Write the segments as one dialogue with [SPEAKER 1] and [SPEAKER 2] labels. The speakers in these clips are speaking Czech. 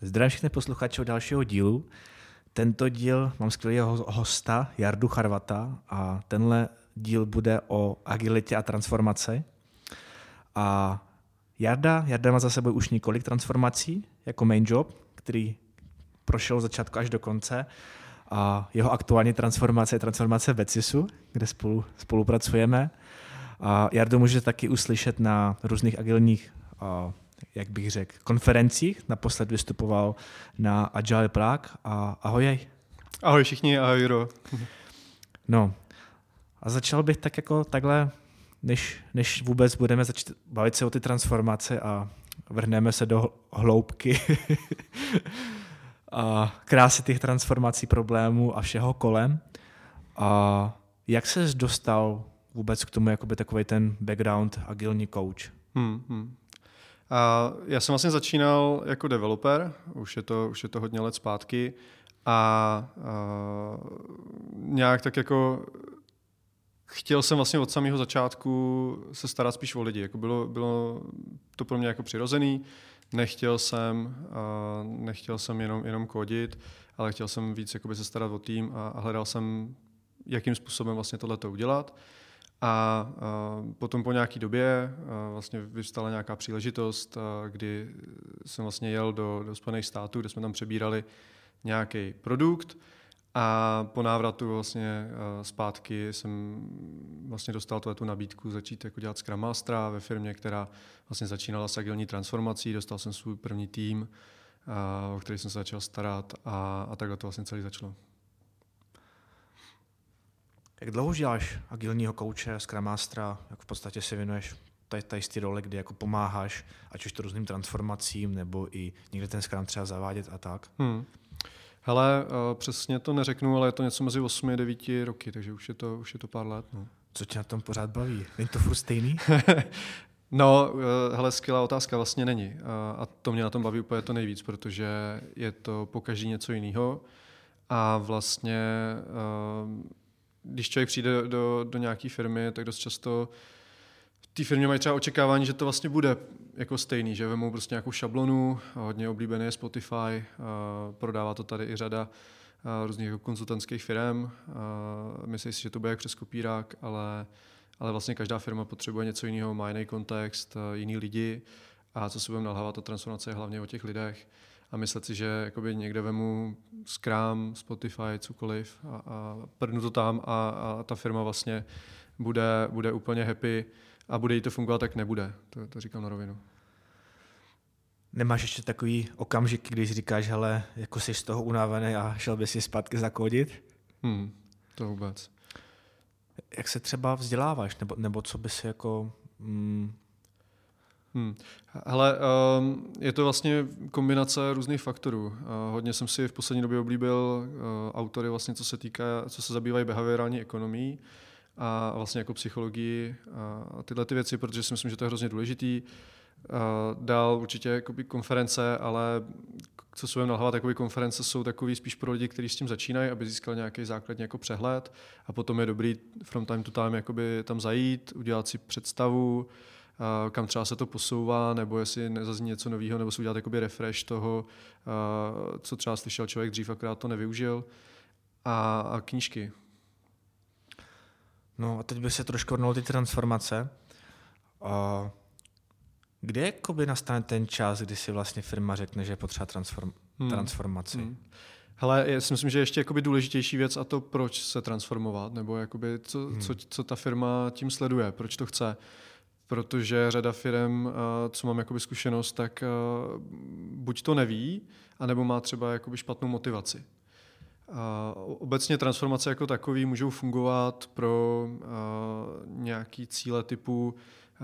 [SPEAKER 1] Zdravím všechny posluchače dalšího dílu. Tento díl mám skvělého hosta, Jardu Charvata, a tenhle díl bude o agilitě a transformaci. A Jarda, Jarda má za sebou už několik transformací jako main job, který prošel od začátku až do konce. A jeho aktuální transformace je transformace Becisu, kde spolu, spolupracujeme. A Jardu můžete taky uslyšet na různých agilních jak bych řekl, konferencích. Naposled vystupoval na Agile Prague a ahoj.
[SPEAKER 2] Ahoj všichni, ahoj Juro.
[SPEAKER 1] No a začal bych tak jako takhle, než, než vůbec budeme začít bavit se o ty transformace a vrhneme se do hloubky a krásy těch transformací, problémů a všeho kolem. A jak ses dostal vůbec k tomu, jakoby takový ten background agilní coach? Hmm, hmm.
[SPEAKER 2] A já jsem vlastně začínal jako developer, už je to, už je to hodně let zpátky, a, a nějak tak jako chtěl jsem vlastně od samého začátku se starat spíš o lidi. Jako bylo, bylo to pro mě jako přirozený. Nechtěl jsem, a nechtěl jsem jenom, jenom kodit, ale chtěl jsem víc se starat o tým a, a hledal jsem, jakým způsobem vlastně tohle udělat. A potom po nějaké době vlastně vyvstala nějaká příležitost, kdy jsem vlastně jel do, do Spojených států, kde jsme tam přebírali nějaký produkt a po návratu vlastně zpátky jsem vlastně dostal tu nabídku začít jako dělat Scrum Mastera ve firmě, která vlastně začínala s agilní transformací, dostal jsem svůj první tým, o který jsem se začal starat a, a takhle to vlastně celý začalo.
[SPEAKER 1] Jak dlouho děláš agilního kouče, Scrum Mastera, jak v podstatě si věnuješ tady, tady ty role, kdy jako pomáháš, ať už to různým transformacím, nebo i někde ten Scrum třeba zavádět a tak? Hmm.
[SPEAKER 2] Hele, uh, přesně to neřeknu, ale je to něco mezi 8 a 9 roky, takže už je to, už je to pár let. No.
[SPEAKER 1] Co tě na tom pořád baví? Není to furt stejný?
[SPEAKER 2] no, uh, hele, skvělá otázka vlastně není. Uh, a to mě na tom baví úplně to nejvíc, protože je to po každý něco jiného. A vlastně když člověk přijde do, do nějaké firmy, tak dost často v té firmě mají třeba očekávání, že to vlastně bude jako stejný, že vemou prostě nějakou šablonu, hodně oblíbený je Spotify, prodává to tady i řada různých jako konzultantských firm. Myslí si, že to bude jak přes kopírák, ale, ale vlastně každá firma potřebuje něco jiného, má jiný kontext, jiný lidi a co se budeme nalhávat, ta transformace je hlavně o těch lidech a myslet si, že jakoby někde vemu Scrum, Spotify, cokoliv a, a prdnu to tam a, a ta firma vlastně bude, bude úplně happy a bude jí to fungovat, tak nebude. To, to říkám na rovinu.
[SPEAKER 1] Nemáš ještě takový okamžik, když říkáš, hele, jako jsi z toho unavený a šel bys si zpátky zakodit?
[SPEAKER 2] Hmm, to vůbec.
[SPEAKER 1] Jak se třeba vzděláváš, nebo, nebo co bys jako mm,
[SPEAKER 2] Hmm. Hele, um, je to vlastně kombinace různých faktorů. Uh, hodně jsem si v poslední době oblíbil uh, autory, vlastně, co se týká, co se zabývají behaviorální ekonomií a vlastně jako psychologii a tyhle ty věci, protože si myslím, že to je hrozně důležitý. Dál určitě konference, ale co se budeme nalhávat, takové konference jsou takový spíš pro lidi, kteří s tím začínají, aby získali nějaký základní jako přehled a potom je dobrý from time to time tam zajít, udělat si představu, kam třeba se to posouvá, nebo jestli nezazní něco nového, nebo si udělat jakoby refresh toho, co třeba slyšel člověk dřív, akorát to nevyužil. A, a knížky.
[SPEAKER 1] No a teď by se trošku vrnul ty transformace. A kde jakoby nastane ten čas, kdy si vlastně firma řekne, že je potřeba transform, hmm. transformaci? Hmm.
[SPEAKER 2] Hele, já si myslím, že ještě jakoby důležitější věc a to, proč se transformovat, nebo jakoby co, hmm. co, co ta firma tím sleduje, proč to chce protože řada firm, eh, co mám jakoby zkušenost, tak eh, buď to neví, anebo má třeba jakoby špatnou motivaci. Obecně transformace jako takový můžou fungovat pro eh, nějaký cíle typu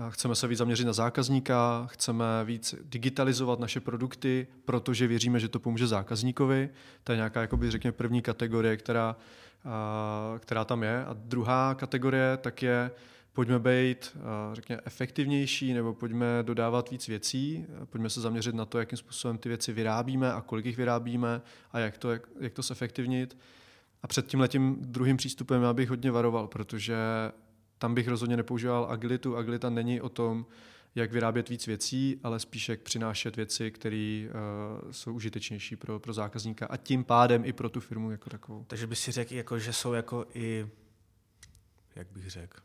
[SPEAKER 2] chceme se víc zaměřit na zákazníka, chceme víc digitalizovat naše produkty, protože věříme, že to pomůže zákazníkovi. To je nějaká, jakoby, řekněme, první kategorie, která, která tam je. A druhá kategorie tak je pojďme být, eh, řekněme, efektivnější nebo pojďme dodávat víc věcí, pojďme se zaměřit na to, jakým způsobem ty věci vyrábíme a kolik jich vyrábíme a jak to, jak, jak to zefektivnit. A před tím letím druhým přístupem já bych hodně varoval, protože tam bych rozhodně nepoužíval agilitu. Agilita není o tom jak vyrábět víc věcí, ale spíš jak přinášet věci, které uh, jsou užitečnější pro, pro zákazníka a tím pádem i pro tu firmu jako takovou.
[SPEAKER 1] Takže by si řekl, jako, že jsou jako i, jak bych řekl,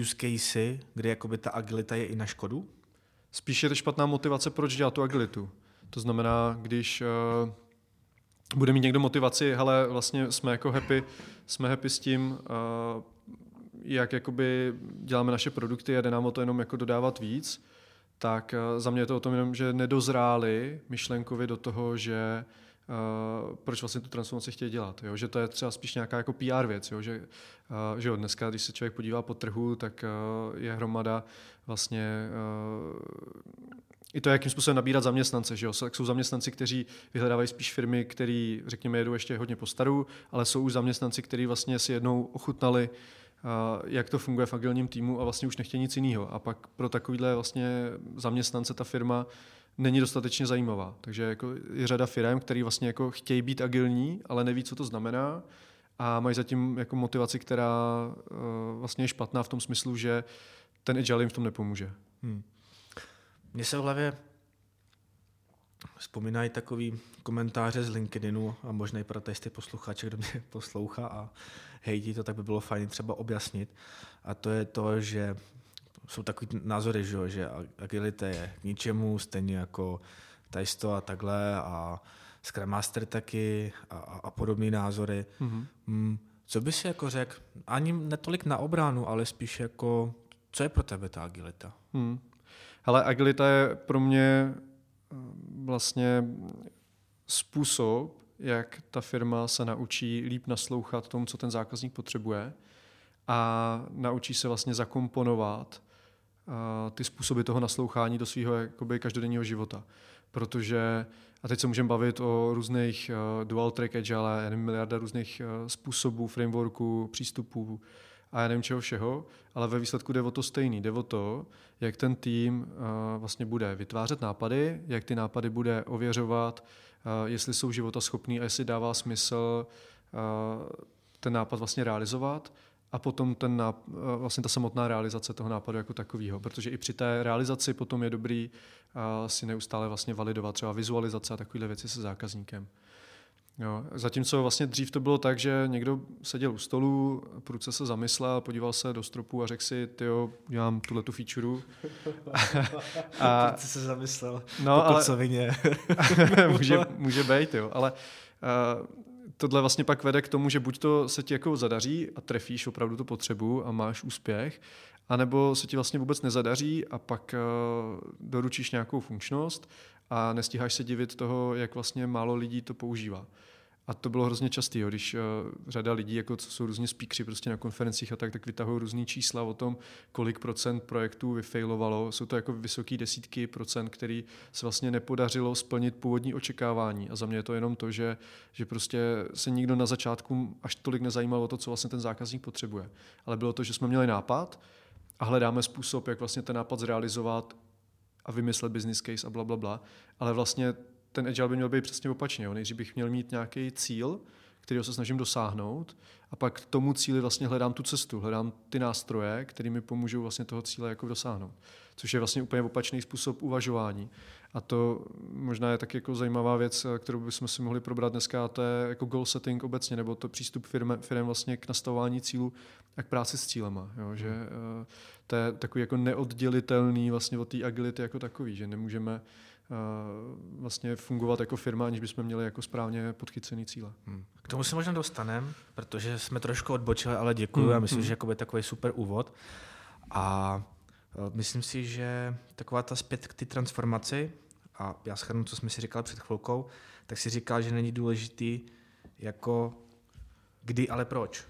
[SPEAKER 1] use casey, kde jakoby ta agilita je i na škodu?
[SPEAKER 2] Spíš je to špatná motivace, proč dělat tu agilitu. To znamená, když uh, bude mít někdo motivaci, hele, vlastně jsme jako happy, jsme happy s tím, uh, jak jakoby děláme naše produkty a jde nám o to jenom jako dodávat víc, tak uh, za mě je to o tom jenom, že nedozráli myšlenkovi do toho, že Uh, proč vlastně tu transformaci chtějí dělat. Jo? Že to je třeba spíš nějaká jako PR věc. Jo? Že, uh, že jo, dneska, když se člověk podívá po trhu, tak uh, je hromada vlastně i to, jakým způsobem nabírat zaměstnance. Že jo? Jsou zaměstnanci, kteří vyhledávají spíš firmy, které, řekněme, jedou ještě hodně po staru, ale jsou už zaměstnanci, kteří vlastně si jednou ochutnali, jak to funguje v agilním týmu a vlastně už nechtějí nic jiného. A pak pro takovýhle vlastně zaměstnance ta firma není dostatečně zajímavá. Takže jako je řada firm, které vlastně jako chtějí být agilní, ale neví, co to znamená a mají zatím jako motivaci, která uh, vlastně je špatná v tom smyslu, že ten agile jim v tom nepomůže. Hmm.
[SPEAKER 1] Mně se v hlavě vzpomínají takový komentáře z LinkedInu a možná i pro testy posluchače, kdo mě poslouchá a hejtí to, tak by bylo fajn třeba objasnit. A to je to, že jsou takový názory, že, agilita je k ničemu, stejně jako Tajsto a takhle a Scrum Master taky a, a, a podobné názory. Mm-hmm. Mm, co by si jako řekl, ani netolik na obranu, ale spíš jako, co je pro tebe ta agilita? Mm.
[SPEAKER 2] Ale agilita je pro mě eh, vlastně způsob, jak ta firma se naučí líp naslouchat tomu, co ten zákazník potřebuje a naučí se vlastně zakomponovat ty způsoby toho naslouchání do svého jakoby, každodenního života. Protože, a teď se můžeme bavit o různých uh, dual track agile, nevím, miliarda různých uh, způsobů, frameworků, přístupů, a já nevím čeho všeho, ale ve výsledku jde o to stejný. Jde o to, jak ten tým uh, vlastně bude vytvářet nápady, jak ty nápady bude ověřovat, uh, jestli jsou života schopný a jestli dává smysl uh, ten nápad vlastně realizovat a potom ten náp- vlastně ta samotná realizace toho nápadu jako takového, protože i při té realizaci potom je dobrý uh, si neustále vlastně validovat třeba vizualizace a takovéhle věci se zákazníkem. Jo. Zatímco vlastně dřív to bylo tak, že někdo seděl u stolu, prudce se zamyslel, podíval se do stropu a řekl si, tyjo, dělám tuhle tu featureu.
[SPEAKER 1] a, prudce se zamyslel,
[SPEAKER 2] no, po ale, může, může být, jo, ale uh, tohle vlastně pak vede k tomu, že buď to se ti jako zadaří a trefíš opravdu tu potřebu a máš úspěch, anebo se ti vlastně vůbec nezadaří a pak uh, doručíš nějakou funkčnost a nestíháš se divit toho, jak vlastně málo lidí to používá. A to bylo hrozně častý, jo, když uh, řada lidí, jako co jsou různě speakři prostě na konferencích a tak, tak vytahují různý čísla o tom, kolik procent projektů vyfailovalo. Jsou to jako vysoké desítky procent, který se vlastně nepodařilo splnit původní očekávání. A za mě je to jenom to, že, že prostě se nikdo na začátku až tolik nezajímal o to, co vlastně ten zákazník potřebuje. Ale bylo to, že jsme měli nápad a hledáme způsob, jak vlastně ten nápad zrealizovat a vymyslet business case a bla, bla, bla. Ale vlastně ten agile by měl být přesně opačně. Jo. Nejdřív bych měl mít nějaký cíl, kterého se snažím dosáhnout a pak k tomu cíli vlastně hledám tu cestu, hledám ty nástroje, které mi pomůžou vlastně toho cíle jako dosáhnout. Což je vlastně úplně opačný způsob uvažování. A to možná je tak jako zajímavá věc, kterou bychom si mohli probrat dneska, a to je jako goal setting obecně, nebo to přístup firm, firm vlastně k nastavování cílů a k práci s cílema. Jo? Že, uh, to je takový jako neoddělitelný vlastně od té agility jako takový, že nemůžeme vlastně fungovat jako firma, aniž bychom měli jako správně podchycený cíle. Hmm.
[SPEAKER 1] K tomu se možná dostaneme, protože jsme trošku odbočili, ale děkuji hmm. a myslím, hmm. že jako je takový super úvod. A e, myslím si, že taková ta zpět k té transformaci, a já schrnu, co jsme si říkali před chvilkou, tak si říkal, že není důležitý jako kdy, ale proč.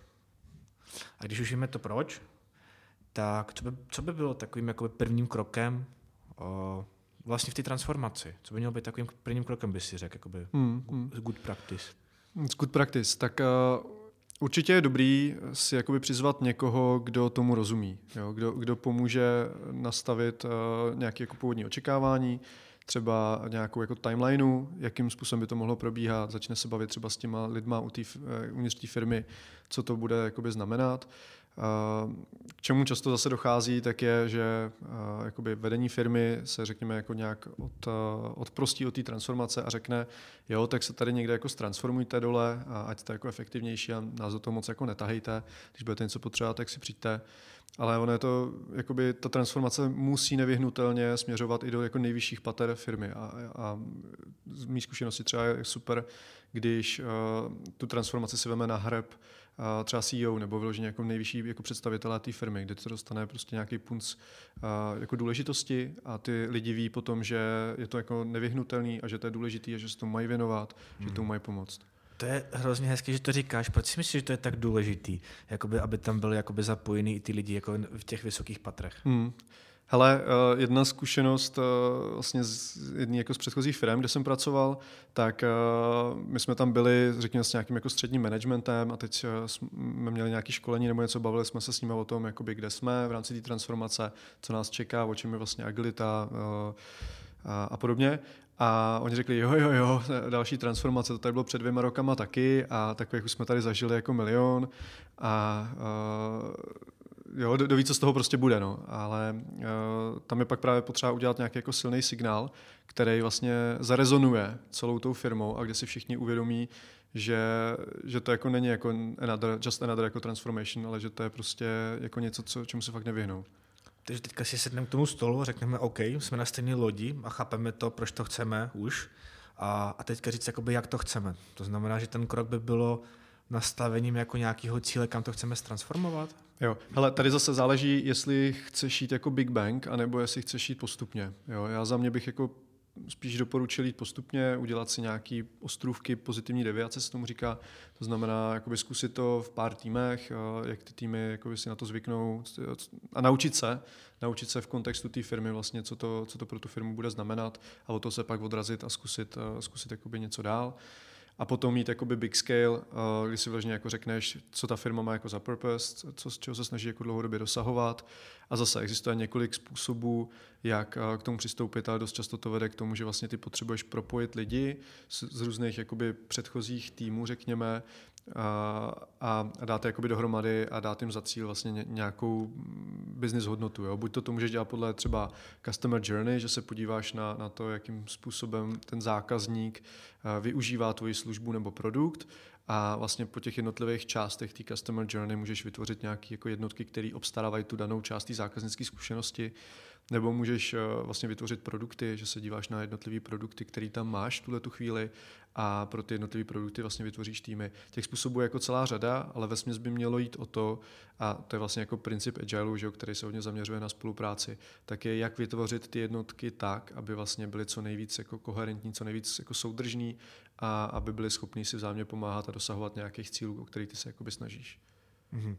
[SPEAKER 1] A když už víme to proč, tak co by, co by bylo takovým jako prvním krokem o, vlastně v té transformaci? Co by mělo být takovým prvním krokem, by si řekl, jakoby hmm, hmm. good practice?
[SPEAKER 2] Good practice, tak uh, určitě je dobrý si jakoby přizvat někoho, kdo tomu rozumí, jo? Kdo, kdo pomůže nastavit uh, nějaké jako původní očekávání, třeba nějakou jako timelineu, jakým způsobem by to mohlo probíhat, začne se bavit třeba s těma lidma u tý, uvnitř té firmy, co to bude jakoby znamenat K čemu často zase dochází, tak je, že jakoby vedení firmy se řekněme jako nějak od, odprostí od té transformace a řekne, jo, tak se tady někde jako transformujte dole, a ať to jako efektivnější a nás do toho moc jako netahejte, když budete něco potřebovat, tak si přijďte. Ale ono je to, jakoby ta transformace musí nevyhnutelně směřovat i do jako nejvyšších pater firmy. A, a z mý zkušenosti třeba je super, když uh, tu transformaci si veme na hreb uh, třeba CEO nebo vyloženě jako nejvyšší jako představitelé té firmy, kde to dostane prostě nějaký punc uh, jako důležitosti a ty lidi ví potom, že je to jako nevyhnutelný a že to je důležitý a že se tomu mají věnovat, hmm. že tomu mají pomoct.
[SPEAKER 1] To je hrozně hezké, že to říkáš. Proč si myslíš, že to je tak důležitý, jakoby, aby tam byly jakoby zapojení i ty lidi jako v těch vysokých patrech? Hmm.
[SPEAKER 2] Hele, uh, jedna zkušenost uh, vlastně z jedné jako z předchozích firm, kde jsem pracoval, tak uh, my jsme tam byli, řekněme, s nějakým jako středním managementem a teď jsme měli nějaké školení nebo něco, bavili jsme se s nimi o tom, jakoby, kde jsme v rámci té transformace, co nás čeká, o čem je vlastně agilita a, a podobně. A oni řekli, jo, jo, jo, další transformace, to tady bylo před dvěma rokama taky a takových už jsme tady zažili jako milion a uh, jo, do, do co z toho prostě bude, no. Ale uh, tam je pak právě potřeba udělat nějaký jako silný signál, který vlastně zarezonuje celou tou firmou a kde si všichni uvědomí, že, že to jako není jako another, just another jako transformation, ale že to je prostě jako něco, co, čemu se fakt nevyhnou.
[SPEAKER 1] Takže teďka si sedneme k tomu stolu, řekneme OK, jsme na stejné lodi a chápeme to, proč to chceme už. A, a teďka říct, jakoby, jak to chceme. To znamená, že ten krok by bylo nastavením jako nějakého cíle, kam to chceme transformovat?
[SPEAKER 2] Jo, hele, tady zase záleží, jestli chceš jít jako Big Bang, anebo jestli chceš jít postupně. Jo, já za mě bych jako spíš doporučil jít postupně, udělat si nějaký ostrůvky pozitivní deviace, se tomu říká. To znamená jakoby zkusit to v pár týmech, jak ty týmy jakoby si na to zvyknou a naučit se, naučit se v kontextu té firmy vlastně, co to, co to pro tu firmu bude znamenat a o to se pak odrazit a zkusit, zkusit jakoby něco dál a potom mít jakoby big scale, eh, kdy si vlastně jako řekneš, co ta firma má jako za purpose, co, z čeho se snaží jako dlouhodobě dosahovat. A zase existuje několik způsobů, jak eh, k tomu přistoupit, ale dost často to vede k tomu, že vlastně ty potřebuješ propojit lidi z, z různých jakoby předchozích týmů, řekněme, a, a dát je jakoby dohromady a dát jim za cíl vlastně nějakou business hodnotu. Jo? Buď to to můžeš dělat podle třeba customer journey, že se podíváš na, na to, jakým způsobem ten zákazník využívá tvoji službu nebo produkt a vlastně po těch jednotlivých částech té customer journey můžeš vytvořit nějaké jako jednotky, které obstarávají tu danou část té zákaznické zkušenosti nebo můžeš eh, vlastně vytvořit produkty, že se díváš na jednotlivé produkty, které tam máš v tuhle tu chvíli a pro ty jednotlivé produkty vlastně vytvoříš týmy. Těch způsobů je jako celá řada, ale ve by mělo jít o to, a to je vlastně jako princip agile, že, který se hodně zaměřuje na spolupráci, tak je jak vytvořit ty jednotky tak, aby vlastně byly co nejvíc jako koherentní, co nejvíc jako soudržní a aby byli schopní si vzájemně pomáhat a dosahovat nějakých cílů, o kterých ty se jakoby snažíš.
[SPEAKER 1] Mm-hmm.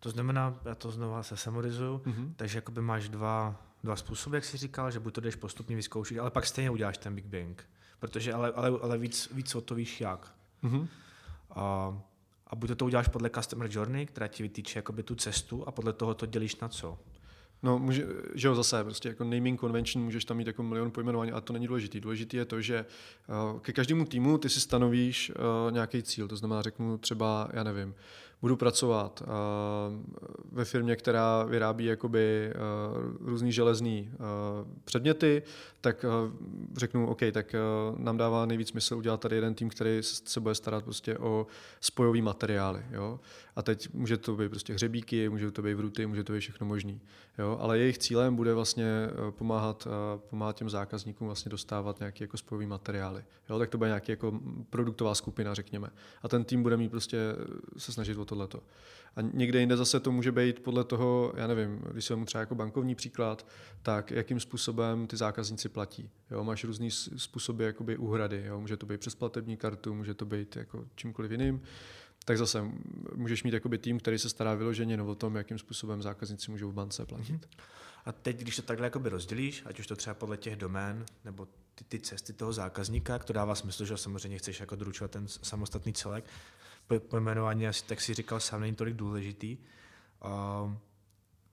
[SPEAKER 1] To znamená, já to znovu se samorizuju, mm-hmm. takže jakoby máš dva dva způsoby, jak jsi říkal, že buď to jdeš postupně vyzkoušet, ale pak stejně uděláš ten Big Bang. Protože ale, ale, ale víc, víc o to víš jak. Mm-hmm. A, a buď to uděláš podle Customer Journey, která ti vytýče jakoby tu cestu a podle toho to dělíš na co.
[SPEAKER 2] No, může, že jo, zase, prostě jako naming convention, můžeš tam mít jako milion pojmenování, a to není důležité. Důležité je to, že uh, ke každému týmu ty si stanovíš uh, nějaký cíl, to znamená, řeknu třeba, já nevím, budu pracovat uh, ve firmě, která vyrábí jakoby uh, různý železný uh, předměty, tak řeknu, OK, tak nám dává nejvíc smysl udělat tady jeden tým, který se bude starat prostě o spojové materiály. Jo? A teď může to být prostě hřebíky, může to být vruty, může to být všechno možný. Jo? Ale jejich cílem bude vlastně pomáhat, pomáhat těm zákazníkům vlastně dostávat nějaké jako spojové materiály. Jo? Tak to bude nějaký jako produktová skupina, řekněme. A ten tým bude mít prostě se snažit o tohleto. A někde jinde zase to může být podle toho, já nevím, když jsem třeba jako bankovní příklad, tak jakým způsobem ty zákazníci platí. Jo, máš různý způsoby jakoby úhrady. Jo, může to být přes platební kartu, může to být jako čímkoliv jiným. Tak zase můžeš mít jakoby tým, který se stará vyloženě o tom, jakým způsobem zákazníci můžou v bance platit. Mm-hmm.
[SPEAKER 1] A teď, když to takhle jakoby rozdělíš, ať už to třeba podle těch domén, nebo ty, ty cesty toho zákazníka, to dává smysl, že samozřejmě chceš jako doručovat ten samostatný celek, pojmenování, tak si říkal sám, není tolik důležitý. Uh,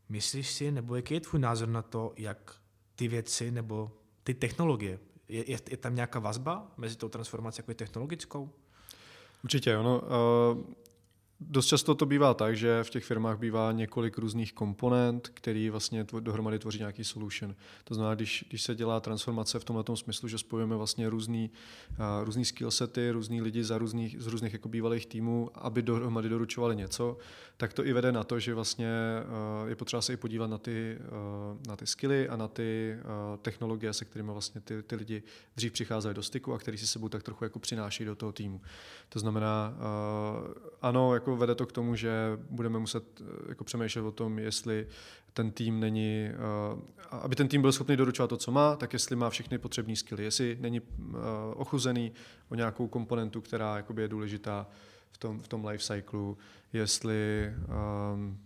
[SPEAKER 1] myslíš si, nebo jaký je tvůj názor na to, jak ty věci nebo ty technologie, je, je, je tam nějaká vazba mezi tou transformací jako technologickou?
[SPEAKER 2] Určitě, ono, uh, Dost často to bývá tak, že v těch firmách bývá několik různých komponent, který vlastně dohromady tvoří nějaký solution. To znamená, když, když se dělá transformace v tomto smyslu, že spojujeme vlastně různý, uh, různý skillsety, různý lidi za různých, z různých jako bývalých týmů, aby dohromady doručovali něco, tak to i vede na to, že vlastně uh, je potřeba se i podívat na ty, uh, na ty skilly a na ty uh, technologie, se kterými vlastně ty, ty lidi dřív přicházeli do styku a který si sebou tak trochu jako přináší do toho týmu. To znamená, uh, ano, jako vede to k tomu, že budeme muset uh, jako přemýšlet o tom, jestli ten tým není, uh, aby ten tým byl schopný doručovat to, co má, tak jestli má všechny potřebné skilly, jestli není uh, ochuzený o nějakou komponentu, která jakoby je důležitá v tom, v tom life cyclu, jestli, um,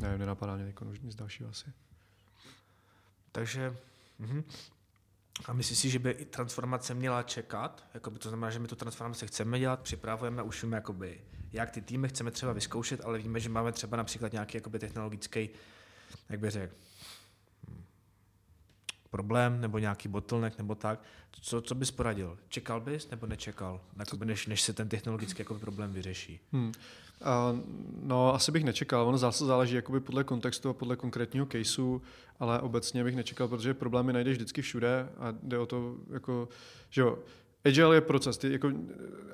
[SPEAKER 2] nevím, nenapadá mě nic dalšího asi.
[SPEAKER 1] Takže, mhm. A myslíš si, že by i transformace měla čekat? Jakoby to znamená, že my tu transformaci chceme dělat, připravujeme, už víme, jakoby, jak ty týmy chceme třeba vyzkoušet, ale víme, že máme třeba například nějaký jakoby, technologický, jak by řekl, problém nebo nějaký bottleneck nebo tak, co, co bys poradil? Čekal bys nebo nečekal, jakoby, než, než se ten technologický jakoby, problém vyřeší? Hmm.
[SPEAKER 2] Uh, no, asi bych nečekal. Ono zase záleží jakoby podle kontextu a podle konkrétního caseu, ale obecně bych nečekal, protože problémy najdeš vždycky všude a jde o to, jako, že jo, Agile je proces. Ty jako,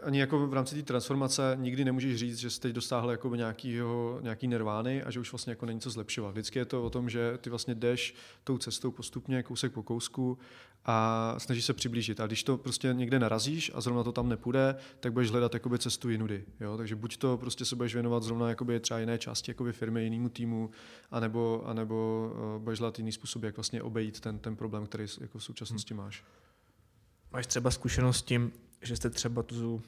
[SPEAKER 2] ani jako v rámci té transformace nikdy nemůžeš říct, že jsi teď dostáhl jako nějakýho, nějaký nervány a že už vlastně jako není co zlepšovat. Vždycky je to o tom, že ty vlastně jdeš tou cestou postupně, kousek po kousku a snažíš se přiblížit. A když to prostě někde narazíš a zrovna to tam nepůjde, tak budeš hledat jakoby cestu jinudy. Jo? Takže buď to prostě se budeš věnovat zrovna jakoby třeba jiné části jakoby firmy, jinému týmu, anebo, anebo uh, budeš hledat jiný způsob, jak vlastně obejít ten, ten problém, který jako v současnosti hmm. máš.
[SPEAKER 1] Máš třeba zkušenost s tím, že jste třeba tu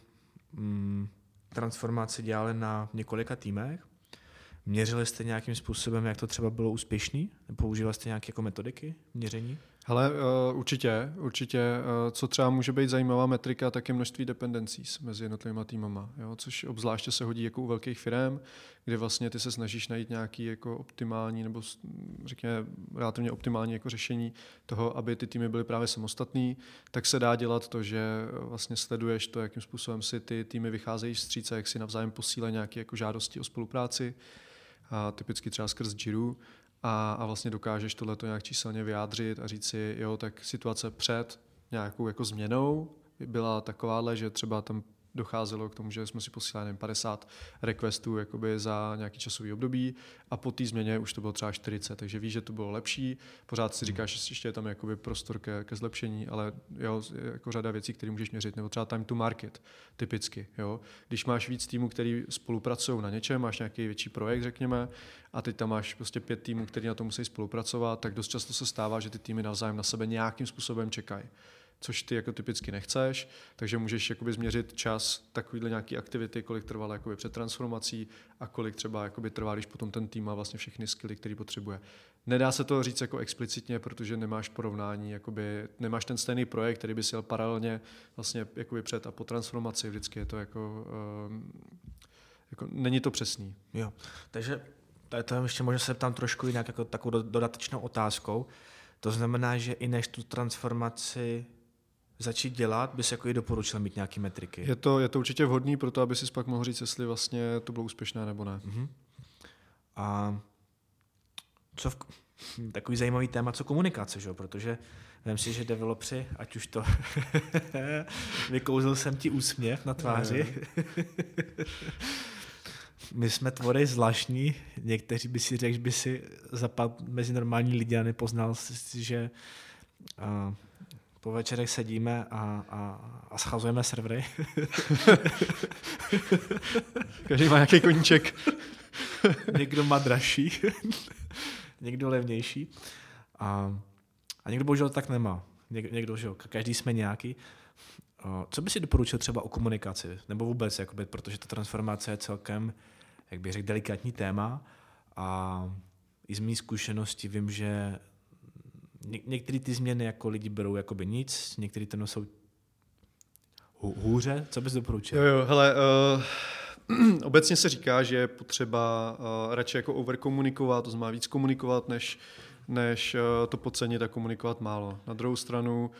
[SPEAKER 1] mm, transformaci dělali na několika týmech? Měřili jste nějakým způsobem, jak to třeba bylo úspěšný? Používali jste nějaké jako metodiky měření?
[SPEAKER 2] Hele, uh, určitě, určitě. Uh, co třeba může být zajímavá metrika, tak je množství dependencies mezi jednotlivými týmama, jo? což obzvláště se hodí jako u velkých firm, kde vlastně ty se snažíš najít nějaký jako optimální nebo řekněme relativně optimální jako řešení toho, aby ty týmy byly právě samostatný, tak se dá dělat to, že vlastně sleduješ to, jakým způsobem si ty týmy vycházejí vstříc a jak si navzájem posílají nějaké jako žádosti o spolupráci, a typicky třeba skrz Jiru a, a vlastně dokážeš tohle nějak číselně vyjádřit a říct si, jo, tak situace před nějakou jako změnou byla takováhle, že třeba tam docházelo k tomu, že jsme si posílali 50 requestů jakoby za nějaký časový období a po té změně už to bylo třeba 40, takže víš, že to bylo lepší. Pořád si hmm. říkáš, že ještě je tam jakoby prostor ke, ke zlepšení, ale jo, jako řada věcí, které můžeš měřit, nebo třeba time to market, typicky. Jo. Když máš víc týmů, který spolupracují na něčem, máš nějaký větší projekt, řekněme, a teď tam máš prostě pět týmů, který na to musí spolupracovat, tak dost často se stává, že ty týmy navzájem na sebe nějakým způsobem čekají což ty jako typicky nechceš, takže můžeš jakoby změřit čas takovýhle nějaký aktivity, kolik trvala jakoby před transformací a kolik třeba jakoby trvá, když potom ten tým má vlastně všechny skilly, který potřebuje. Nedá se to říct jako explicitně, protože nemáš porovnání, jakoby, nemáš ten stejný projekt, který by si jel paralelně vlastně jakoby před a po transformaci, vždycky je to jako, um, jako není to přesný.
[SPEAKER 1] Jo, takže to ještě možná se tam trošku jinak jako takovou dodatečnou otázkou. To znamená, že i než tu transformaci začít dělat, bys jako i doporučil mít nějaké metriky?
[SPEAKER 2] Je to, je to určitě vhodný pro to, aby si pak mohl říct, jestli vlastně to bylo úspěšné nebo ne. Uh-huh.
[SPEAKER 1] A co v, takový zajímavý téma, co komunikace, že? protože vím si, že developři, ať už to vykouzl jsem ti úsměv na tváři, my jsme tvory zvláštní, někteří by si řekl, že by si zapad mezi normální lidi a nepoznal si, že a, po večerech sedíme a, a, a schazujeme servery.
[SPEAKER 2] Každý má nějaký koníček.
[SPEAKER 1] někdo má dražší, někdo levnější. A, a někdo bohužel tak nemá. Něk, někdo, že jo, každý jsme nějaký. Co by si doporučil třeba o komunikaci? Nebo vůbec, jakoby, protože ta transformace je celkem, jak bych řekl, delikátní téma a i z mý zkušenosti vím, že ně, některé ty změny jako lidi berou jakoby nic, některé to nosou hůře. Co bys doporučil?
[SPEAKER 2] Jo, jo, hele, uh, obecně se říká, že je potřeba uh, radši jako overkomunikovat, to znamená víc komunikovat, než, než uh, to podcenit a komunikovat málo. Na druhou stranu,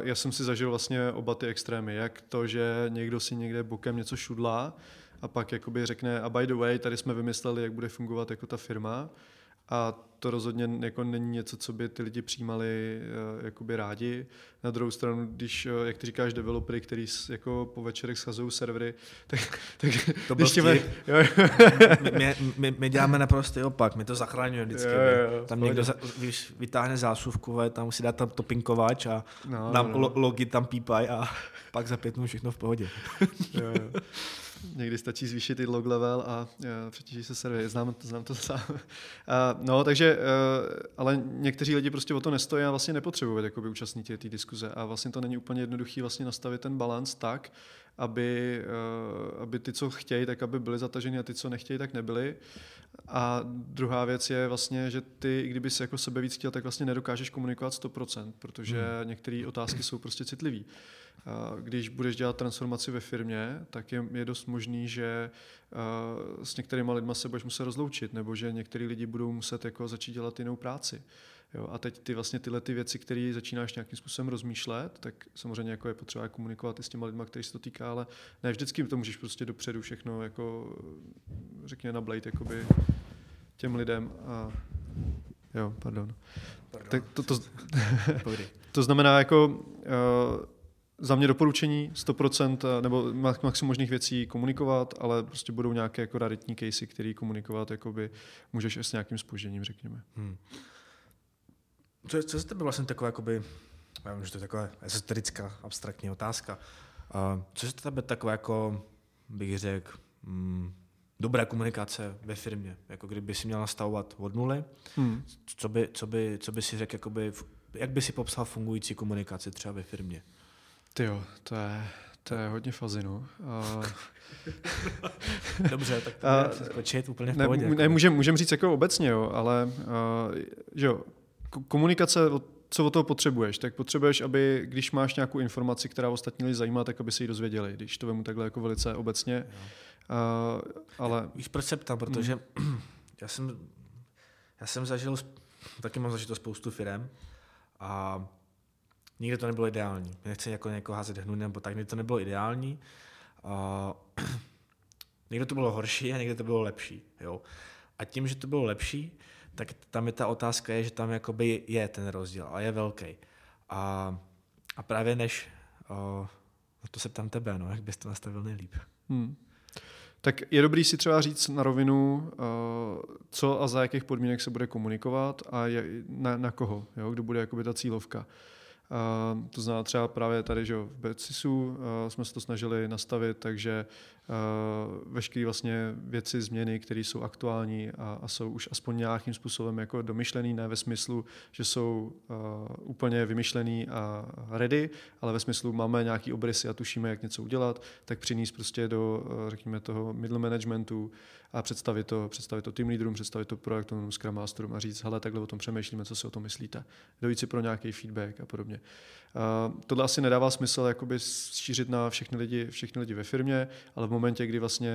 [SPEAKER 2] uh, já jsem si zažil vlastně oba ty extrémy. Jak to, že někdo si někde bokem něco šudlá, a pak jakoby řekne a by the way, tady jsme vymysleli, jak bude fungovat jako ta firma a to rozhodně jako není něco, co by ty lidi přijímali uh, jakoby rádi. Na druhou stranu, když, uh, jak ty říkáš, developery, který jako po večerech schazují servery, tak, tak
[SPEAKER 1] to byl těme, my, my, my, děláme naprosto opak, my to zachraňujeme vždycky. Jo, jo, tam někdo, za, když vytáhne zásuvku, tam musí dát tam topinkovač a no, nám no, no. logi tam pípají a pak za pět minut všechno v pohodě. jo, jo.
[SPEAKER 2] Někdy stačí zvýšit i log level a přetíží se servery. Znám, znám to sám. Uh, no, takže, uh, ale někteří lidi prostě o to nestojí a vlastně nepotřebují jakoby účastnit té diskuze. A vlastně to není úplně jednoduchý vlastně nastavit ten balans tak, aby, uh, aby ty, co chtějí, tak aby byli zataženi a ty, co nechtějí, tak nebyli. A druhá věc je vlastně, že ty, kdyby si jako sebe víc chtěl, tak vlastně nedokážeš komunikovat 100%, protože hmm. některé otázky jsou prostě citlivé. Když budeš dělat transformaci ve firmě, tak je, je dost možný, že s některými lidmi se budeš muset rozloučit, nebo že některý lidi budou muset jako začít dělat jinou práci. Jo, a teď ty vlastně tyhle ty věci, které začínáš nějakým způsobem rozmýšlet, tak samozřejmě jako je potřeba komunikovat i s těma lidmi, kteří se to týká, ale ne vždycky to můžeš prostě dopředu všechno jako řekněme na blade jakoby těm lidem a jo, pardon. pardon. Tak to, to, to znamená jako uh, za mě doporučení 100% eh, nebo maximum možných věcí komunikovat, ale prostě budou nějaké jako raritní casey, který komunikovat jakoby můžeš s nějakým spožděním, řekněme. Hmm.
[SPEAKER 1] Co, co je tebe vlastně takové, jakoby, já vím, že to je taková esoterická, abstraktní otázka. Uh, co je to tebe takové, jako bych řekl, mm, dobrá komunikace ve firmě? Jako kdyby si měla nastavovat od nuly, hmm. co, by, co, by, co by si řekl, jakoby, jak by si popsal fungující komunikaci třeba ve firmě?
[SPEAKER 2] Ty jo, to je, to je hodně fazinu. Uh,
[SPEAKER 1] Dobře, tak to skočit úplně v pohodě.
[SPEAKER 2] Ne, jako. ne můžem, můžem říct jako obecně, jo, ale uh, že jo, komunikace, co o toho potřebuješ? Tak potřebuješ, aby když máš nějakou informaci, která ostatní lidi zajímá, tak aby se ji dozvěděli, když to vemu takhle jako velice obecně. Uh, ale...
[SPEAKER 1] Víš, proč se ptám, protože mm. já jsem, já jsem zažil, taky mám zažito spoustu firm a nikdy to nebylo ideální. Nechci jako někoho házet hnu nebo tak, nikdy to nebylo ideální. Uh, někdy to bylo horší a někdy to bylo lepší. Jo? A tím, že to bylo lepší, tak tam je ta otázka, je, že tam jakoby je ten rozdíl a je velký. A, a právě než, uh, to se ptám tebe, no, jak bys to nastavil nejlíp. Hmm.
[SPEAKER 2] Tak je dobrý si třeba říct na rovinu, co a za jakých podmínek se bude komunikovat a na, na koho, jo, kdo bude jakoby ta cílovka. To znamená třeba právě tady, že v uh, jsme se to snažili nastavit, takže veškeré vlastně věci, změny, které jsou aktuální a, a jsou už aspoň nějakým způsobem jako domyšlený, ne ve smyslu, že jsou uh, úplně vymyšlený a ready, ale ve smyslu máme nějaký obrysy a tušíme, jak něco udělat, tak přinést prostě do, uh, řekněme, toho middle managementu a představit to, představit to team leaderům, představit to projektovým Scrum Masterům a říct, hele, takhle o tom přemýšlíme, co si o tom myslíte. Dojít si pro nějaký feedback a podobně. Uh, tohle asi nedává smysl jakoby šířit na všechny lidi, všechny lidi ve firmě, ale v momentě, kdy vlastně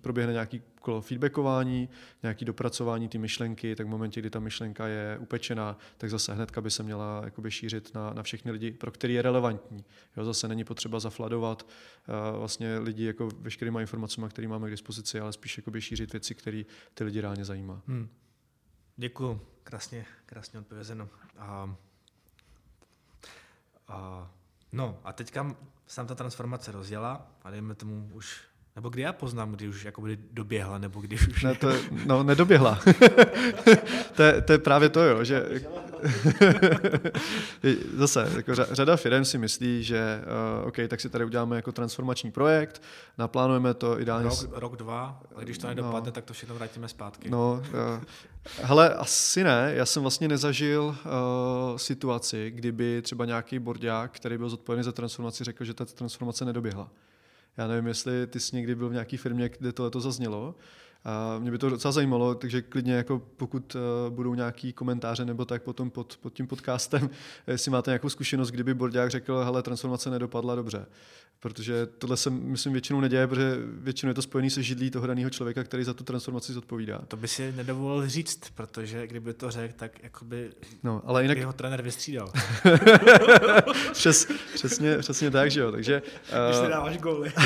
[SPEAKER 2] proběhne nějaký kolo feedbackování, nějaký dopracování ty myšlenky, tak v momentě, kdy ta myšlenka je upečená, tak zase hnedka by se měla jakoby šířit na, na všechny lidi, pro který je relevantní. Jo, zase není potřeba zafladovat uh, vlastně lidi jako veškerýma informacemi, které máme k dispozici, ale spíš jakoby šířit věci, které ty lidi reálně zajímá. Hmm.
[SPEAKER 1] Děkuji, krásně, krásně odpovězeno. A, a, no a teďka se tam ta transformace rozjela a dejme tomu už nebo kdy já poznám, kdy už jakoby doběhla, nebo když už...
[SPEAKER 2] Ne, to je, no, nedoběhla. to, je, to je právě to, jo, že... Zase, jako řada firm si myslí, že uh, OK, tak si tady uděláme jako transformační projekt, naplánujeme to ideálně...
[SPEAKER 1] Rok, rok dva, a když to nedopadne, no, tak to všechno vrátíme zpátky.
[SPEAKER 2] No, uh, hele, asi ne. Já jsem vlastně nezažil uh, situaci, kdyby třeba nějaký bordák, který byl zodpovědný za transformaci, řekl, že ta transformace nedoběhla. Já nevím, jestli ty jsi někdy byl v nějaké firmě, kde tohle to zaznělo. A mě by to docela zajímalo, takže klidně jako pokud uh, budou nějaký komentáře nebo tak potom pod, pod tím podcastem, jestli máte nějakou zkušenost, kdyby Bordák řekl, hele, transformace nedopadla dobře. Protože tohle se, myslím, většinou neděje, protože většinou je to spojený se židlí toho daného člověka, který za tu transformaci zodpovídá.
[SPEAKER 1] To by si nedovolil říct, protože kdyby to řekl, tak jakoby
[SPEAKER 2] no, ale jinak...
[SPEAKER 1] ho trenér vystřídal.
[SPEAKER 2] Přes, přesně, přesně tak, že jo. Takže,
[SPEAKER 1] Když uh... nedáváš góly.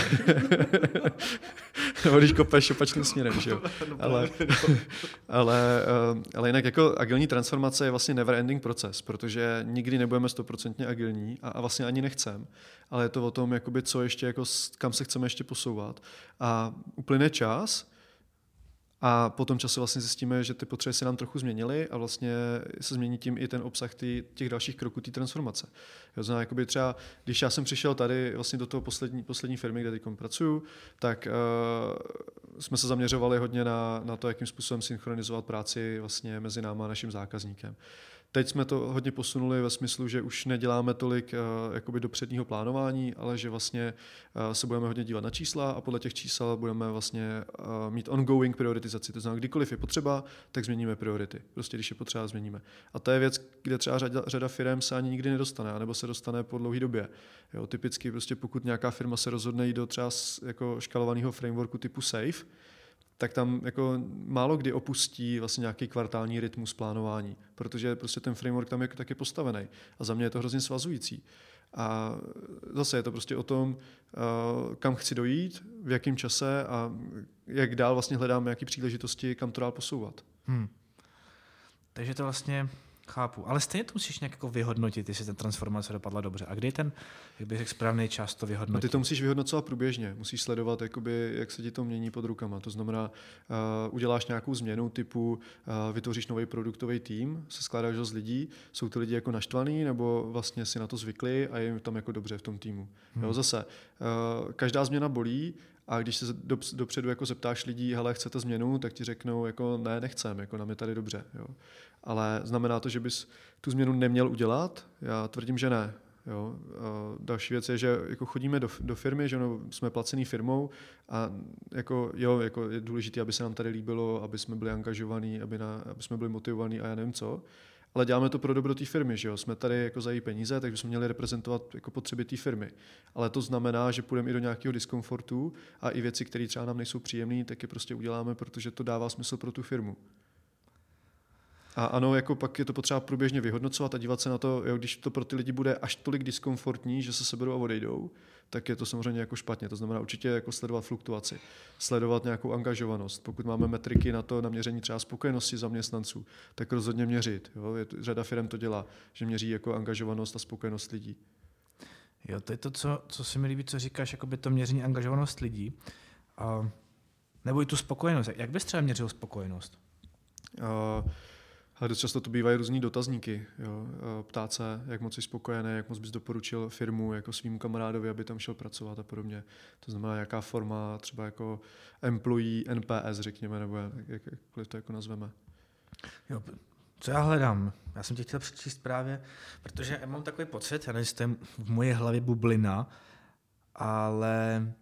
[SPEAKER 2] nebo když kopeš opačným směrem, že jo. Ale, ale, eh, ale jinak jako agilní transformace je vlastně never ending proces, protože nikdy nebudeme stoprocentně agilní a, a vlastně ani nechcem, ale je to o tom, jakoby, co ještě, jako, kam se chceme ještě posouvat. A uplyne čas, a po tom vlastně zjistíme, že ty potřeby se nám trochu změnily a vlastně se změní tím i ten obsah tý, těch dalších kroků té transformace. Jo, znamená, jakoby třeba, když já jsem přišel tady vlastně do toho poslední, poslední firmy, kde teď pracuju, tak uh, jsme se zaměřovali hodně na, na to, jakým způsobem synchronizovat práci vlastně mezi náma a naším zákazníkem. Teď jsme to hodně posunuli ve smyslu, že už neděláme tolik uh, jakoby dopředního plánování, ale že vlastně uh, se budeme hodně dívat na čísla a podle těch čísel budeme vlastně uh, mít ongoing prioritizaci. To znamená, kdykoliv je potřeba, tak změníme priority. Prostě když je potřeba, změníme. A to je věc, kde třeba řada, řada firm se ani nikdy nedostane, nebo se dostane po dlouhé době. Jo, typicky prostě pokud nějaká firma se rozhodne jít do třeba jako škalovaného frameworku typu SAFE, tak tam jako málo kdy opustí vlastně nějaký kvartální rytmus plánování, protože prostě ten framework tam je taky postavený. A za mě je to hrozně svazující. A zase je to prostě o tom, eh, kam chci dojít, v jakém čase a jak dál vlastně hledám nějaké příležitosti, kam to dál posouvat. Hmm.
[SPEAKER 1] Takže to vlastně Chápu, ale stejně to musíš nějak jako vyhodnotit, jestli ta transformace dopadla dobře. A kdy je ten, jak bych řekl, správný čas to vyhodnotit? No
[SPEAKER 2] ty to musíš vyhodnocovat průběžně, musíš sledovat, jakoby, jak se ti to mění pod rukama. To znamená, uh, uděláš nějakou změnu typu, uh, vytvoříš nový produktový tým, se skládáš z lidí, jsou ty lidi jako naštvaný, nebo vlastně si na to zvykli a je jim tam jako dobře v tom týmu. Hmm. Jo, zase, uh, každá změna bolí, a když se dopředu jako zeptáš lidí, hele, chcete změnu, tak ti řeknou, jako ne, nechcem, jako nám je tady dobře. Jo. Ale znamená to, že bys tu změnu neměl udělat? Já tvrdím, že ne. Jo. A další věc je, že jako chodíme do, do firmy, že no, jsme placený firmou a jako, jo, jako je důležité, aby se nám tady líbilo, aby jsme byli angažovaní, aby, na, aby jsme byli motivovaní a já nevím co ale děláme to pro dobro té firmy, že jo? Jsme tady jako za její peníze, takže jsme měli reprezentovat jako potřeby té firmy. Ale to znamená, že půjdeme i do nějakého diskomfortu a i věci, které třeba nám nejsou příjemné, tak je prostě uděláme, protože to dává smysl pro tu firmu. A ano, jako pak je to potřeba průběžně vyhodnocovat a dívat se na to, jo, když to pro ty lidi bude až tolik diskomfortní, že se seberou a odejdou, tak je to samozřejmě jako špatně. To znamená určitě jako sledovat fluktuaci, sledovat nějakou angažovanost. Pokud máme metriky na to, na měření třeba spokojenosti zaměstnanců, tak rozhodně měřit. Jo. Je, řada firm to dělá, že měří jako angažovanost a spokojenost lidí.
[SPEAKER 1] Jo, to je to, co, co si mi líbí, co říkáš, jako by to měření angažovanost lidí. A, nebo i tu spokojenost. Jak bys třeba měřil spokojenost?
[SPEAKER 2] Uh, ale dost často to bývají různý dotazníky. Jo. Ptát se, jak moc jsi spokojený, jak moc bys doporučil firmu jako svým kamarádovi, aby tam šel pracovat a podobně. To znamená, jaká forma třeba jako employee NPS, řekněme, nebo jak, jakkoliv to jako nazveme.
[SPEAKER 1] Jo, co já hledám? Já jsem tě chtěl přečíst právě, protože já mám takový pocit, já nevím, v moje hlavě bublina, ale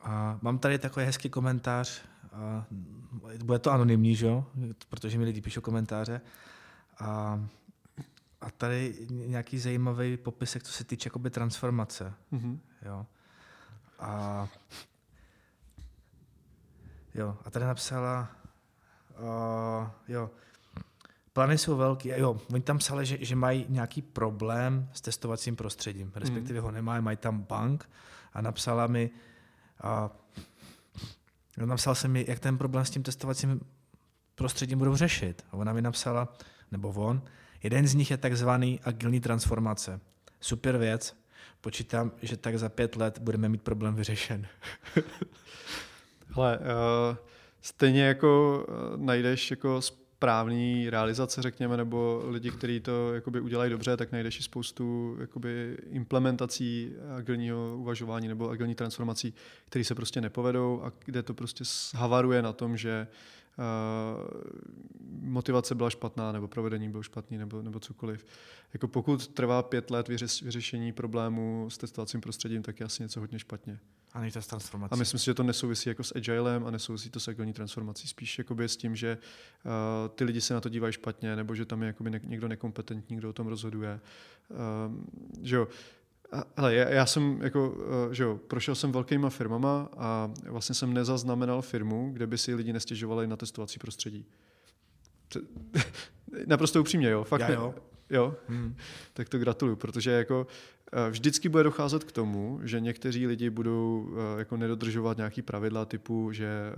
[SPEAKER 1] a mám tady takový hezký komentář a bude to anonymní, že jo? protože mi lidi píšou komentáře. A, a tady nějaký zajímavý popisek, co se týče jakoby transformace. Mm-hmm. Jo. A, jo, a tady napsala, uh, jo, plány jsou velký. Jo, oni tam psali, že, že mají nějaký problém s testovacím prostředím, respektive mm. ho nemají, mají tam bank a napsala mi, No, napsal jsem mi, jak ten problém s tím testovacím prostředím budou řešit. A ona mi napsala, nebo on, jeden z nich je takzvaný agilní transformace. Super věc, počítám, že tak za pět let budeme mít problém vyřešen.
[SPEAKER 2] Hele, uh, stejně jako uh, najdeš jako správný realizace, řekněme, nebo lidi, kteří to jakoby udělají dobře, tak najdeš i spoustu jakoby implementací agilního uvažování nebo agilní transformací, které se prostě nepovedou a kde to prostě havaruje na tom, že motivace byla špatná, nebo provedení bylo špatný, nebo, nebo cokoliv. Jako pokud trvá pět let vyřeš, vyřešení problému s testovacím prostředím, tak je asi něco hodně špatně.
[SPEAKER 1] A nejde transformací.
[SPEAKER 2] A myslím si, že to nesouvisí jako s agilem a nesouvisí to s agilní transformací. Spíš jakoby s tím, že uh, ty lidi se na to dívají špatně, nebo že tam je jakoby ne, někdo nekompetentní, kdo o tom rozhoduje. Uh, že jo. Hele, já, já jsem jako, uh, že jo, prošel jsem velkýma firmama a vlastně jsem nezaznamenal firmu, kde by si lidi nestěžovali na testovací prostředí. Naprosto upřímně, jo. Fakt
[SPEAKER 1] já jo.
[SPEAKER 2] Jo, hmm. tak to gratuluju, protože jako Eh, vždycky bude docházet k tomu, že někteří lidi budou eh, jako nedodržovat nějaký pravidla typu, že eh,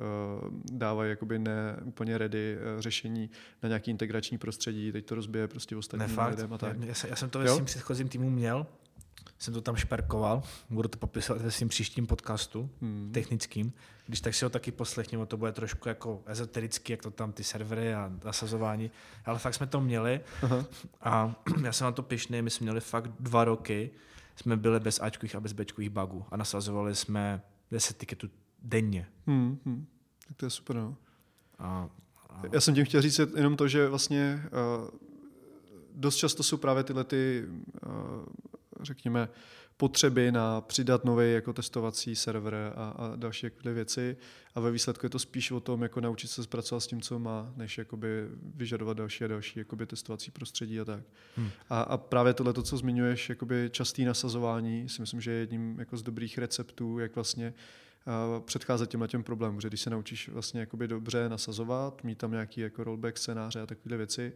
[SPEAKER 2] dávají jakoby ne úplně ready řešení na nějaký integrační prostředí, teď to rozbije prostě ostatní lidem a tak.
[SPEAKER 1] Já, já jsem to ve svým předchozím týmu měl, jsem to tam šperkoval, budu to popisovat ve svým příštím podcastu, hmm. technickým. Když tak si ho taky poslechněme, to bude trošku jako ezoterický, jak to tam ty servery a nasazování, ale fakt jsme to měli Aha. a já jsem na to pišný, my jsme měli fakt dva roky, jsme byli bez Ačkových a bez Bčkových bugů a nasazovali jsme 10 tiketů denně.
[SPEAKER 2] Hmm, hmm. Tak to je super, no. A, a... Já jsem tím chtěl říct jenom to, že vlastně uh, dost často jsou právě tyhle ty uh, řekněme, potřeby na přidat nový jako testovací server a, a další jakoby věci a ve výsledku je to spíš o tom, jako naučit se zpracovat s tím, co má, než jakoby vyžadovat další a další jakoby testovací prostředí a tak. Hmm. A, a právě tohle, to, co zmiňuješ, jakoby častý nasazování, si myslím, že je jedním jako z dobrých receptů, jak vlastně předcházet těmhle těm problémům, že když se naučíš vlastně jakoby dobře nasazovat, mít tam nějaký jako rollback scénáře a takové věci,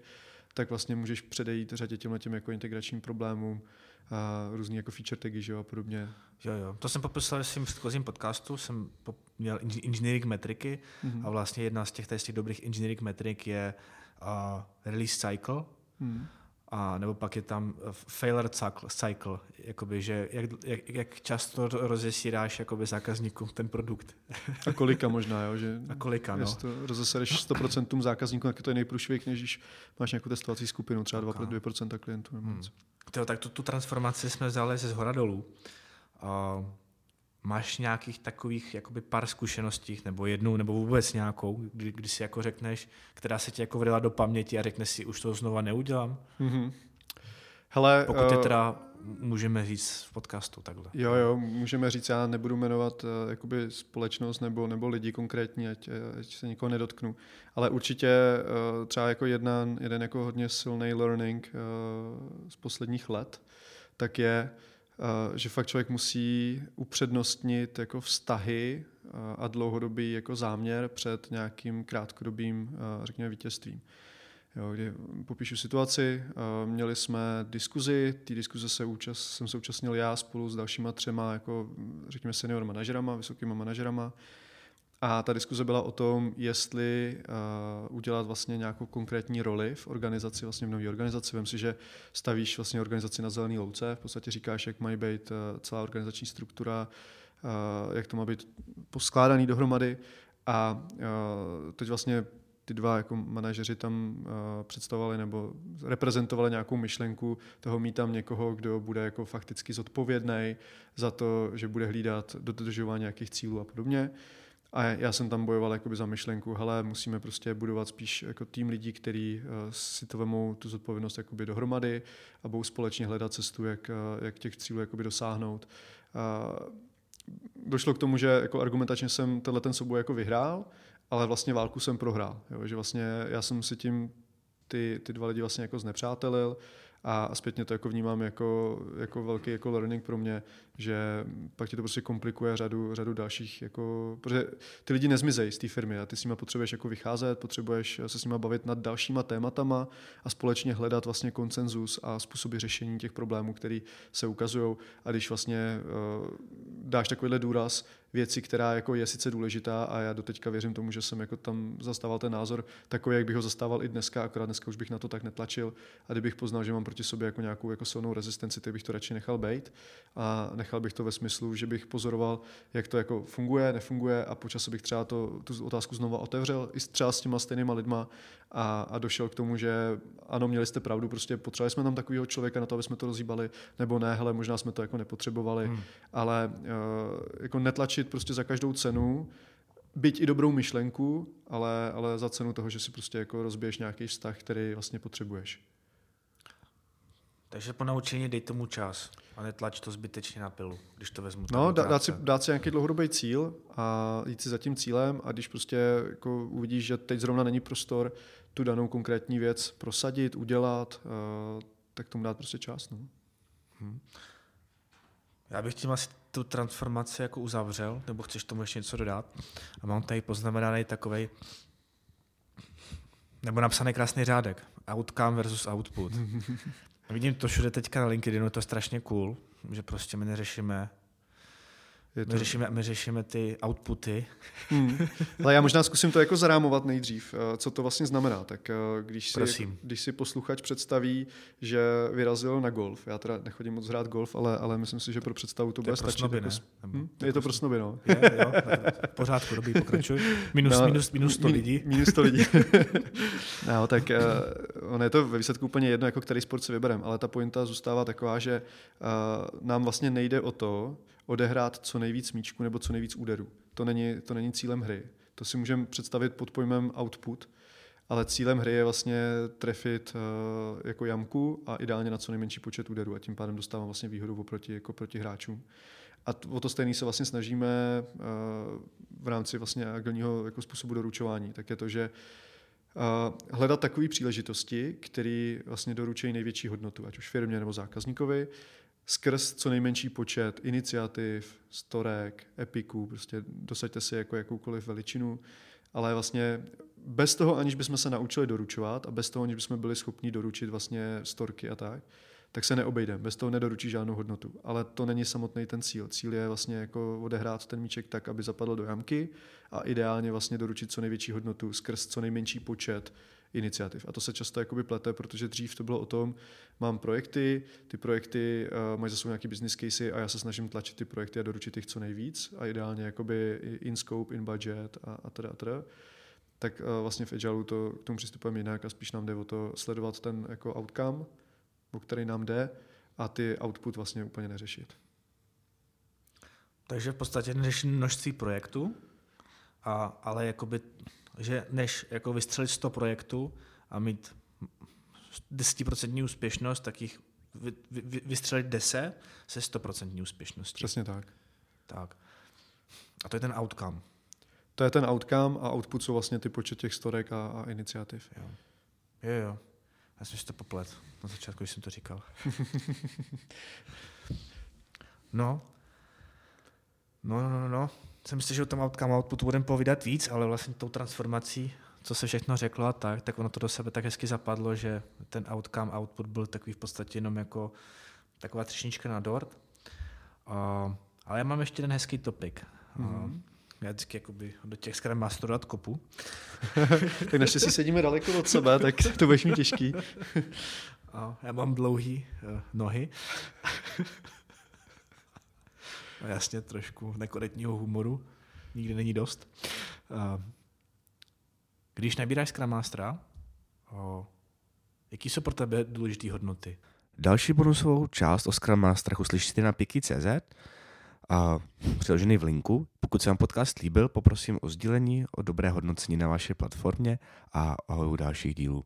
[SPEAKER 2] tak vlastně můžeš předejít řadě těmhle těm jako integračním problémům, a různý jako feature tagy, že jo, a podobně.
[SPEAKER 1] Jo, jo. To jsem popisoval v svým předchozím podcastu, jsem měl engineering metriky mm-hmm. a vlastně jedna z těch, z těch dobrých engineering metrik je uh, release cycle, mm. A nebo pak je tam failure cycle, cycle jakoby, že jak, jak, jak často rozesíráš jakoby zákazníkům ten produkt.
[SPEAKER 2] A kolika možná, jo? Že
[SPEAKER 1] a kolika, no.
[SPEAKER 2] To rozesereš 100% zákazníkům, tak je to nejprůšvih, než když máš nějakou testovací skupinu, třeba 2%, 2% klientů. Hmm.
[SPEAKER 1] Tyjo, tak tu, tu transformaci jsme vzali ze zhora dolů. Uh, máš nějakých takových jakoby pár zkušeností, nebo jednu, nebo vůbec nějakou, kdy, kdy si jako řekneš, která se ti jako vrila do paměti a řekneš si, už to znova neudělám? Mm-hmm.
[SPEAKER 2] Hele,
[SPEAKER 1] Pokud uh, je teda můžeme říct v podcastu takhle.
[SPEAKER 2] Jo, jo, můžeme říct, já nebudu jmenovat uh, jakoby společnost nebo, nebo lidi konkrétní, ať, ať se nikoho nedotknu, ale určitě uh, třeba jako jedna, jeden jako hodně silný learning uh, z posledních let, tak je, uh, že fakt člověk musí upřednostnit jako vztahy uh, a dlouhodobý jako záměr před nějakým krátkodobým, uh, řekněme, vítězstvím. Jo, kdy popíšu situaci, měli jsme diskuzi, té diskuze se účast, jsem se účastnil já spolu s dalšíma třema, jako řekněme senior manažerama, vysokýma manažerama. A ta diskuze byla o tom, jestli uh, udělat vlastně nějakou konkrétní roli v organizaci, vlastně v nové organizaci. Vem si, že stavíš vlastně organizaci na zelený louce, v podstatě říkáš, jak mají být uh, celá organizační struktura, uh, jak to má být poskládaný dohromady. A uh, teď vlastně ty dva jako manažeři tam uh, představovali nebo reprezentovali nějakou myšlenku toho mít tam někoho, kdo bude jako fakticky zodpovědný za to, že bude hlídat dodržování nějakých cílů a podobně. A já jsem tam bojoval jakoby za myšlenku, hele, musíme prostě budovat spíš jako tým lidí, kteří uh, si to vemou tu zodpovědnost jakoby dohromady a budou společně hledat cestu, jak, uh, jak těch cílů jakoby dosáhnout. Uh, došlo k tomu, že jako argumentačně jsem tenhle ten souboj jako vyhrál, ale vlastně válku jsem prohrál. Jo? Že vlastně já jsem si tím ty, ty dva lidi vlastně jako znepřátelil a zpětně to jako vnímám jako, jako velký jako learning pro mě, že pak ti to prostě komplikuje řadu, řadu dalších, jako, protože ty lidi nezmizejí z té firmy a ty s nimi potřebuješ jako vycházet, potřebuješ se s nimi bavit nad dalšíma tématama a společně hledat vlastně konsenzus a způsoby řešení těch problémů, které se ukazují a když vlastně uh, dáš takovýhle důraz, věci, která jako je sice důležitá a já doteďka věřím tomu, že jsem jako tam zastával ten názor takový, jak bych ho zastával i dneska, akorát dneska už bych na to tak netlačil. A kdybych poznal, že mám proti sobě jako nějakou jako silnou rezistenci, tak bych to radši nechal být a nechal bych to ve smyslu, že bych pozoroval, jak to jako funguje, nefunguje a počas bych třeba to, tu otázku znova otevřel i třeba s těma stejnýma lidma a, a došel k tomu, že ano, měli jste pravdu, prostě potřebovali jsme tam takového člověka na to, aby jsme to rozhýbali, nebo ne, hele, možná jsme to jako nepotřebovali, hmm. ale uh, jako netlačit prostě za každou cenu, byť i dobrou myšlenku, ale, ale za cenu toho, že si prostě jako rozbiješ nějaký vztah, který vlastně potřebuješ.
[SPEAKER 1] Takže po naučení dej tomu čas a netlač to zbytečně na pilu, když to vezmu.
[SPEAKER 2] No, dá, dát, si, dát si nějaký dlouhodobý cíl a jít si za tím cílem a když prostě jako uvidíš, že teď zrovna není prostor tu danou konkrétní věc prosadit, udělat, uh, tak tomu dát prostě čas. No. Hmm.
[SPEAKER 1] Já bych tím asi tu transformaci jako uzavřel, nebo chceš tomu ještě něco dodat? A mám tady poznamenaný takový nebo napsaný krásný řádek. Outcome versus output. Vidím to všude teďka na LinkedInu, to je strašně cool. že prostě my neřešíme
[SPEAKER 2] Je
[SPEAKER 1] my řešíme, my řešíme ty outputy.
[SPEAKER 2] Hmm. Ale já možná zkusím to jako zarámovat nejdřív, eh, co to vlastně znamená. Tak eh, když si,
[SPEAKER 1] Prosím.
[SPEAKER 2] když si posluchač představí, že vyrazil na golf, já teda nechodím moc hrát golf, ale, ale myslím si, že pro představu to,
[SPEAKER 1] To
[SPEAKER 2] bude stačit.
[SPEAKER 1] snoby,
[SPEAKER 2] jako
[SPEAKER 1] ne?
[SPEAKER 2] s-
[SPEAKER 1] Nebo-
[SPEAKER 2] Hm? Je to pro snoby, no.
[SPEAKER 1] Je, jo, v pořádku, dobrý, pokračuj. Minus,
[SPEAKER 2] No,
[SPEAKER 1] minus, minus 100
[SPEAKER 2] mi-
[SPEAKER 1] lidí.
[SPEAKER 2] Minus 100 lidí. no, tak uh, ono je to ve výsledku úplně jedno, jako který sport si vybereme, ale ta pointa zůstává taková, že uh, nám vlastně nejde o to odehrát co nejvíc míčku nebo co nejvíc úderů. To není, to není cílem hry. To si můžeme představit pod pojmem output, ale cílem hry je vlastně trefit uh, jako jamku a ideálně na co nejmenší počet úderů a tím pádem dostávám vlastně výhodu oproti, jako proti hráčům. A t- o to stejný se vlastně snažíme uh, v rámci vlastně agilního jako způsobu doručování. Tak je to, že uh, hledat takové příležitosti, které vlastně doručují největší hodnotu, ať už firmě nebo zákazníkovi, skrz co nejmenší počet iniciativ, storek, epiků, prostě dosaďte si jako jakoukoliv veličinu, ale vlastně bez toho, aniž bychom se naučili doručovat a bez toho, aniž bychom byli schopni doručit vlastně storky a tak, tak se neobejdeme. Bez toho nedoručí žádnou hodnotu. Ale to není samotný ten cíl. Cíl je vlastně jako odehrát ten míček tak, aby zapadl do jamky a ideálně vlastně doručit co největší hodnotu skrz co nejmenší počet iniciativ. A to se často jakoby plete, protože dřív to bylo o tom, mám projekty, ty projekty uh, mají za sebou nějaký business casey a já se snažím tlačit ty projekty a doručit jich co nejvíc a ideálně jakoby in scope, in budget a, a teda, a teda. Tak uh, vlastně v Agileu to k tomu přistupujeme jinak a spíš nám jde o to sledovat ten jako outcome, o který nám jde a ty output vlastně úplně neřešit.
[SPEAKER 1] Takže v podstatě neřeším množství projektů, a, ale jakoby, že než jako vystřelit 100 projektů a mít 10% úspěšnost, tak jich vy, vy, vystřelit 10 se 100% úspěšností.
[SPEAKER 2] Přesně tak.
[SPEAKER 1] Tak. A to je ten outcome.
[SPEAKER 2] To je ten outcome a output jsou vlastně ty počet těch storek a, a iniciativ.
[SPEAKER 1] Jo. jo, jo. Já jsem si to poplet na začátku, když jsem to říkal. no. No, no, no, no. Jsem myslel, že o tom outcome outputu budeme povídat víc, ale vlastně tou transformací, co se všechno řeklo a tak, tak ono to do sebe tak hezky zapadlo, že ten outcome, output byl takový v podstatě jenom jako taková třešnička na dort. Uh, ale já mám ještě ten hezký topik. Mm-hmm. Uh, já vždycky jakoby do těch Scrum Masterů dát kopu.
[SPEAKER 2] tak naštěstí sedíme daleko od sebe, tak to budeš mít těžký.
[SPEAKER 1] Já mám dlouhý uh, nohy. A jasně trošku nekorektního humoru. Nikdy není dost. Uh, když nabíráš Scrum Mastera, uh, jaký jsou pro tebe důležité hodnoty?
[SPEAKER 3] Další bonusovou část o Scrum Masterech uslyšíte na piki.cz a přiložený v linku. Pokud se vám podcast líbil, poprosím o sdílení, o dobré hodnocení na vaší platformě a u dalších dílů.